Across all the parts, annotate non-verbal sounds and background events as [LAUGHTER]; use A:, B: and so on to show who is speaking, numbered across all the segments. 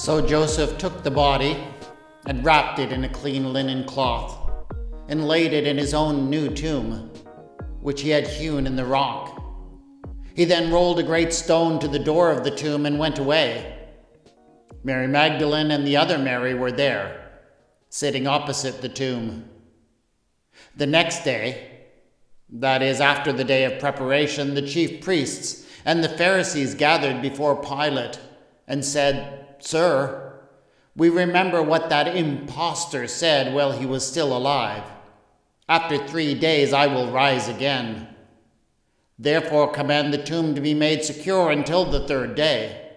A: So Joseph took the body and wrapped it in a clean linen cloth and laid it in his own new tomb, which he had hewn in the rock. He then rolled a great stone to the door of the tomb and went away. Mary Magdalene and the other Mary were there, sitting opposite the tomb. The next day, that is, after the day of preparation, the chief priests and the Pharisees gathered before Pilate and said, Sir, we remember what that impostor said while he was still alive. After three days I will rise again. Therefore, command the tomb to be made secure until the third day.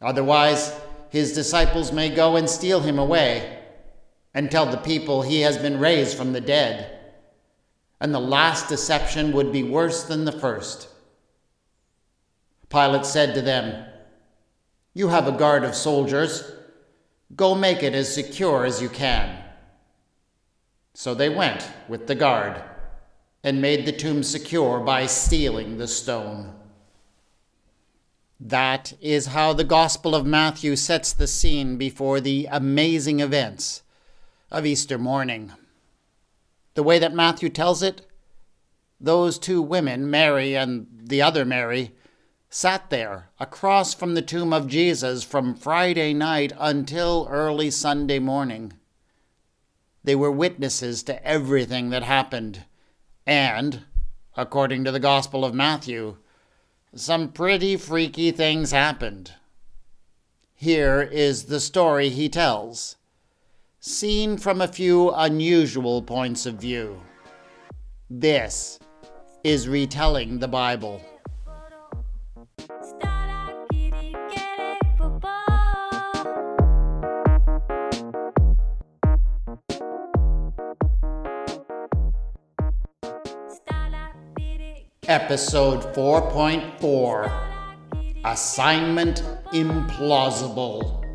A: Otherwise, his disciples may go and steal him away and tell the people he has been raised from the dead. And the last deception would be worse than the first. Pilate said to them, You have a guard of soldiers. Go make it as secure as you can. So they went with the guard and made the tomb secure by stealing the stone. That is how the Gospel of Matthew sets the scene before the amazing events of Easter morning. The way that Matthew tells it, those two women, Mary and the other Mary, sat there across from the tomb of Jesus from Friday night until early Sunday morning. They were witnesses to everything that happened. And, according to the Gospel of Matthew, some pretty freaky things happened. Here is the story he tells, seen from a few unusual points of view. This is retelling the Bible. Episode 4.4 Assignment Implausible.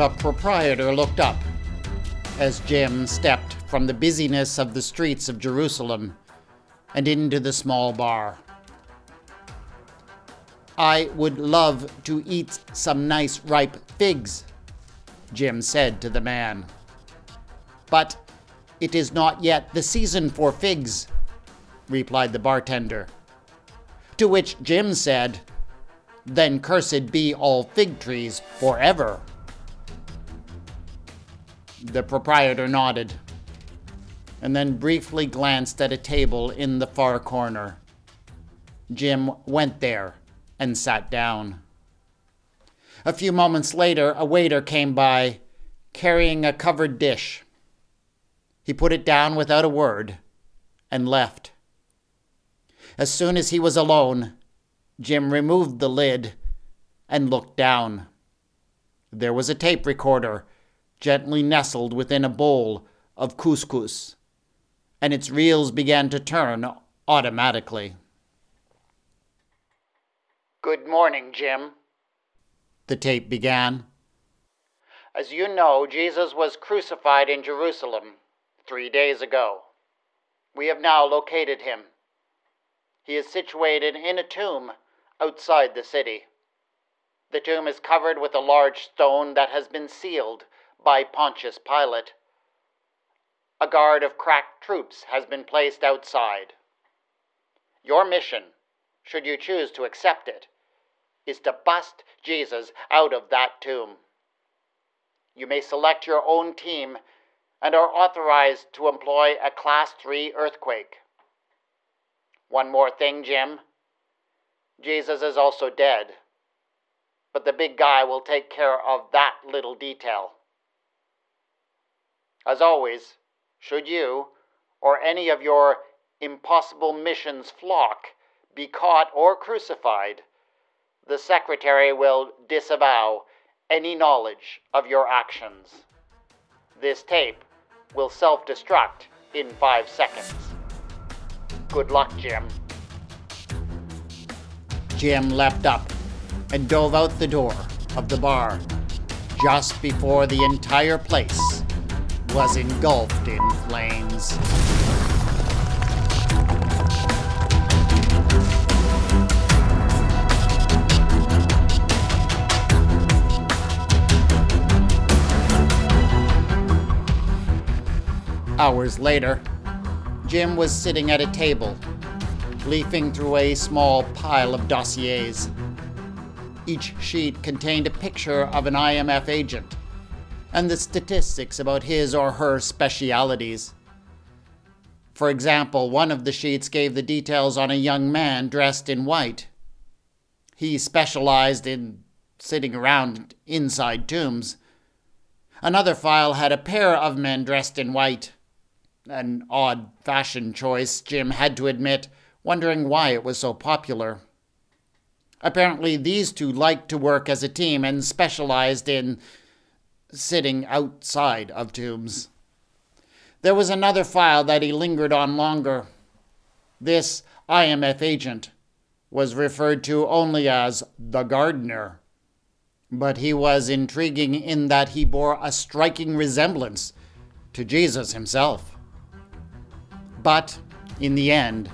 A: The proprietor looked up as Jim stepped from the busyness of the streets of Jerusalem and into the small bar. I would love to eat some nice ripe figs, Jim said to the man. But it is not yet the season for figs, replied the bartender. To which Jim said, Then cursed be all fig trees forever. The proprietor nodded, and then briefly glanced at a table in the far corner. Jim went there and sat down. A few moments later, a waiter came by carrying a covered dish. He put it down without a word and left. As soon as he was alone, Jim removed the lid and looked down. There was a tape recorder gently nestled within a bowl of couscous, and its reels began to turn automatically. Good morning, Jim, the tape began. As you know, Jesus was crucified in Jerusalem three days ago. We have now located him. He is situated in a tomb outside the city. The tomb is covered with a large stone that has been sealed by Pontius Pilate. A guard of crack troops has been placed outside. Your mission, should you choose to accept it, is to bust Jesus out of that tomb. You may select your own team and are authorized to employ a Class 3 earthquake. One more thing, Jim. Jesus is also dead, but the big guy will take care of that little detail. As always, should you, or any of your impossible missions flock, be caught or crucified, the Secretary will disavow any knowledge of your actions. This tape will self destruct in five seconds. Good luck, Jim. Jim leapt up and dove out the door of the bar just before the entire place was engulfed in flames. Hours later, Jim was sitting at a table, leafing through a small pile of dossiers. Each sheet contained a picture of an IMF agent and the statistics about his or her specialities. For example, one of the sheets gave the details on a young man dressed in white. He specialized in sitting around inside tombs. Another file had a pair of men dressed in white an odd fashion choice, Jim had to admit, wondering why it was so popular. Apparently, these two liked to work as a team and specialized in sitting outside of tombs. There was another file that he lingered on longer. This IMF agent was referred to only as the gardener, but he was intriguing in that he bore a striking resemblance to Jesus himself. But in the end,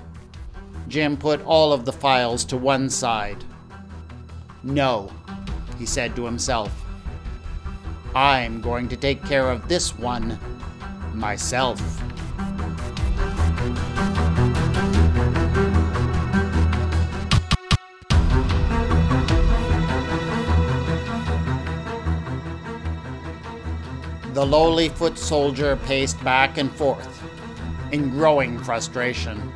A: Jim put all of the files to one side. No, he said to himself. I'm going to take care of this one myself. The lowly foot soldier paced back and forth in growing frustration.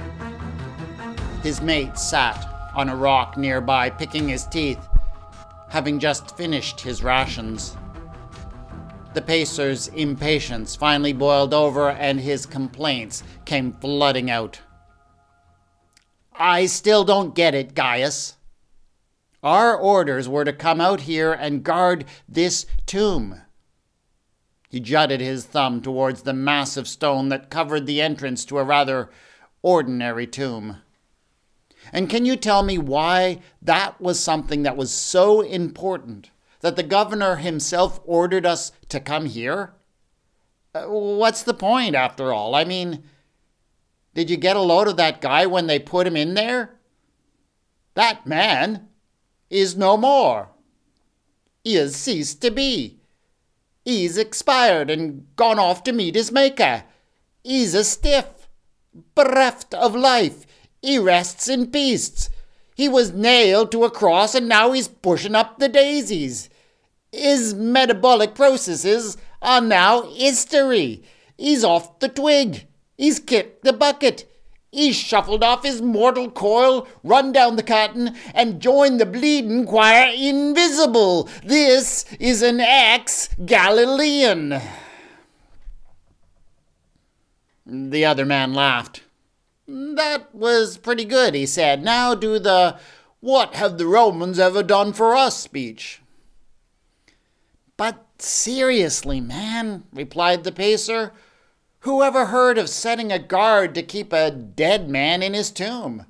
A: His mate sat on a rock nearby, picking his teeth, having just finished his rations. The pacer's impatience finally boiled over, and his complaints came flooding out. I still don't get it, Gaius. Our orders were to come out here and guard this tomb. He jutted his thumb towards the massive stone that covered the entrance to a rather ordinary tomb. And can you tell me why that was something that was so important that the governor himself ordered us to come here? Uh, what's the point, after all? I mean, did you get a load of that guy when they put him in there? That man is no more. He has ceased to be. He's expired and gone off to meet his Maker. He's a stiff, bereft of life. He rests in peace. He was nailed to a cross and now he's pushing up the daisies. His metabolic processes are now history. He's off the twig. He's kicked the bucket. He shuffled off his mortal coil, run down the curtain, and joined the bleeding choir invisible. This is an ex Galilean. The other man laughed. That was pretty good, he said. Now do the What have the Romans ever done for us speech. But seriously, man, replied the pacer. Who ever heard of setting a guard to keep a dead man in his tomb?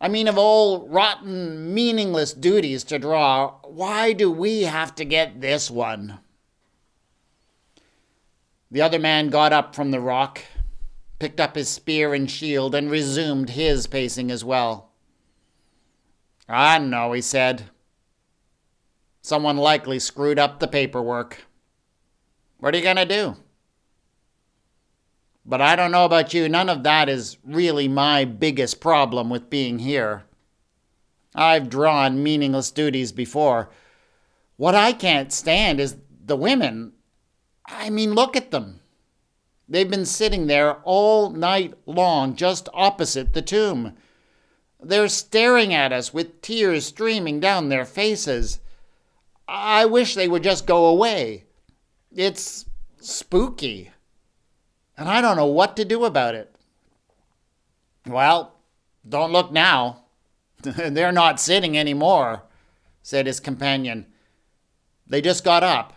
A: I mean, of all rotten, meaningless duties to draw, why do we have to get this one? The other man got up from the rock, picked up his spear and shield, and resumed his pacing as well. I know, he said. Someone likely screwed up the paperwork. What are you going to do? But I don't know about you, none of that is really my biggest problem with being here. I've drawn meaningless duties before. What I can't stand is the women. I mean, look at them. They've been sitting there all night long just opposite the tomb. They're staring at us with tears streaming down their faces. I wish they would just go away. It's spooky and I don't know what to do about it. Well, don't look now. [LAUGHS] They're not sitting anymore, said his companion. They just got up,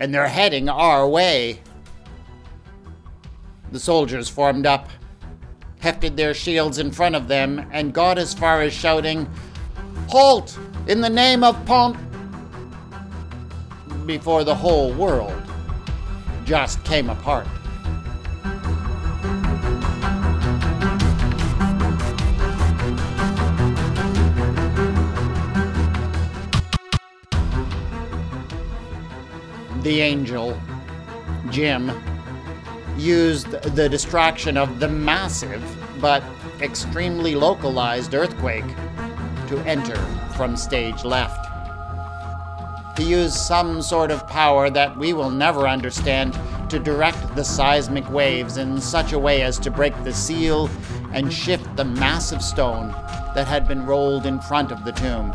A: and they're heading our way. The soldiers formed up, hefted their shields in front of them, and got as far as shouting, Halt! In the name of Pomp! Before the whole world just came apart. The angel, Jim, used the distraction of the massive but extremely localized earthquake to enter from stage left. He used some sort of power that we will never understand to direct the seismic waves in such a way as to break the seal and shift the massive stone that had been rolled in front of the tomb.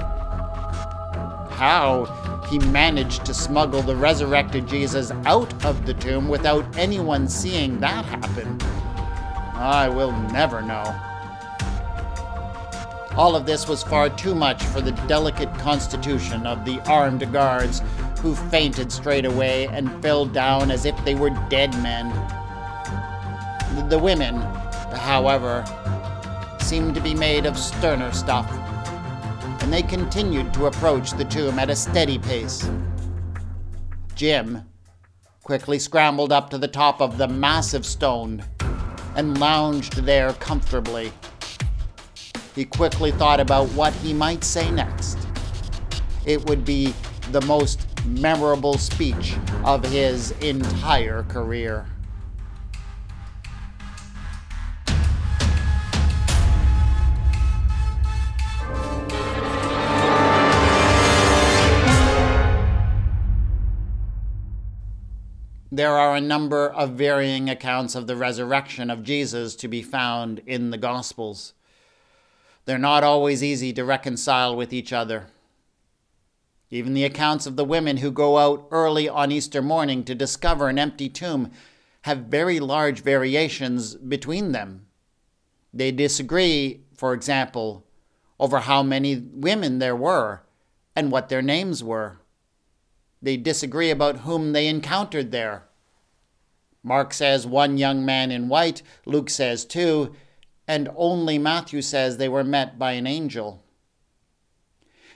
A: How he managed to smuggle the resurrected Jesus out of the tomb without anyone seeing that happen, I will never know. All of this was far too much for the delicate constitution of the armed guards, who fainted straight away and fell down as if they were dead men. The women, however, seemed to be made of sterner stuff, and they continued to approach the tomb at a steady pace. Jim quickly scrambled up to the top of the massive stone and lounged there comfortably he quickly thought about what he might say next. It would be the most memorable speech of his entire career. There are a number of varying accounts of the resurrection of Jesus to be found in the Gospels. They're not always easy to reconcile with each other. Even the accounts of the women who go out early on Easter morning to discover an empty tomb have very large variations between them. They disagree, for example, over how many women there were and what their names were. They disagree about whom they encountered there. Mark says one young man in white, Luke says two, and only Matthew says they were met by an angel.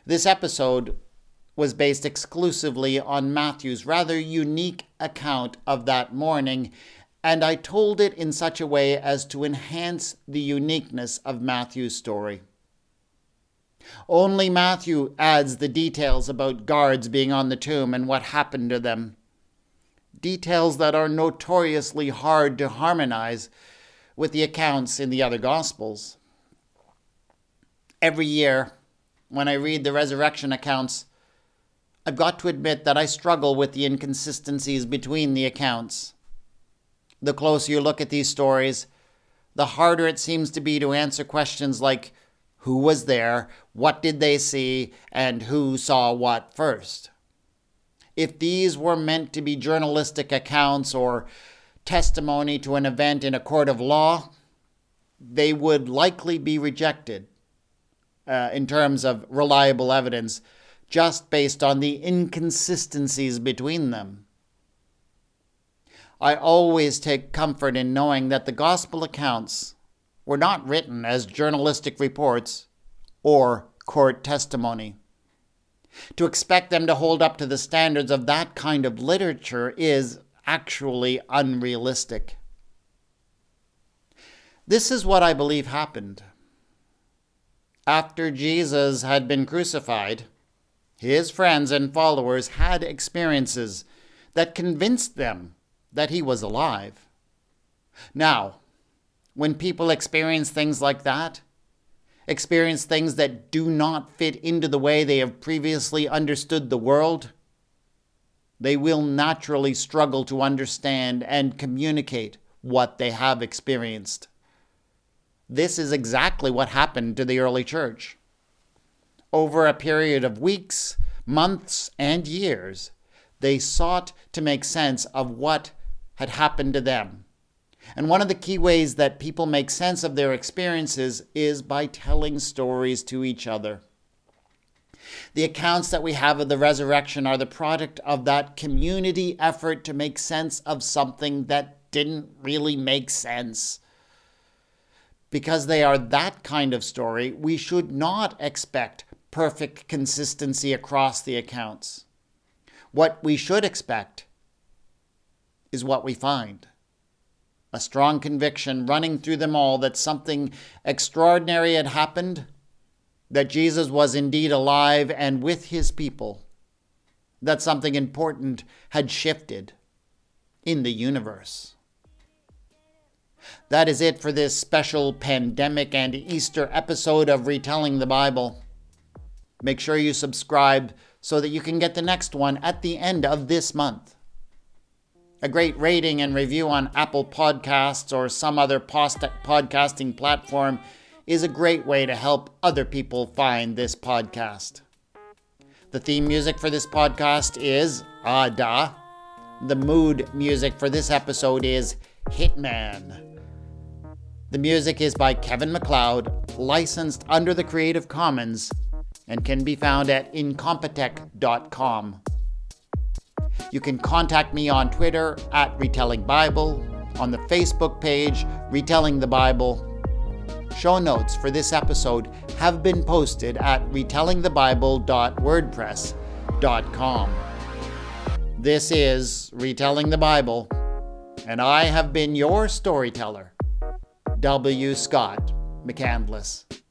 A: This episode was based exclusively on Matthew's rather unique account of that morning, and I told it in such a way as to enhance the uniqueness of Matthew's story. Only Matthew adds the details about guards being on the tomb and what happened to them. Details that are notoriously hard to harmonize with the accounts in the other Gospels. Every year, when I read the resurrection accounts, I've got to admit that I struggle with the inconsistencies between the accounts. The closer you look at these stories, the harder it seems to be to answer questions like who was there, what did they see, and who saw what first. If these were meant to be journalistic accounts or testimony to an event in a court of law, they would likely be rejected uh, in terms of reliable evidence just based on the inconsistencies between them. I always take comfort in knowing that the gospel accounts were not written as journalistic reports or court testimony. To expect them to hold up to the standards of that kind of literature is actually unrealistic. This is what I believe happened. After Jesus had been crucified, his friends and followers had experiences that convinced them that he was alive. Now, when people experience things like that, experience things that do not fit into the way they have previously understood the world, they will naturally struggle to understand and communicate what they have experienced. This is exactly what happened to the early church. Over a period of weeks, months, and years, they sought to make sense of what had happened to them. And one of the key ways that people make sense of their experiences is by telling stories to each other. The accounts that we have of the resurrection are the product of that community effort to make sense of something that didn't really make sense. Because they are that kind of story, we should not expect perfect consistency across the accounts. What we should expect is what we find a strong conviction running through them all that something extraordinary had happened, that Jesus was indeed alive and with his people, that something important had shifted in the universe. That is it for this special pandemic and Easter episode of Retelling the Bible. Make sure you subscribe so that you can get the next one at the end of this month. A great rating and review on Apple Podcasts or some other post- podcasting platform is a great way to help other people find this podcast. The theme music for this podcast is Ada. The mood music for this episode is Hitman. The music is by Kevin MacLeod, licensed under the Creative Commons, and can be found at incompetech.com. You can contact me on Twitter at Retelling Bible, on the Facebook page Retelling the Bible. Show notes for this episode have been posted at retellingthebible.wordpress.com. This is Retelling the Bible, and I have been your storyteller, W. Scott McCandless.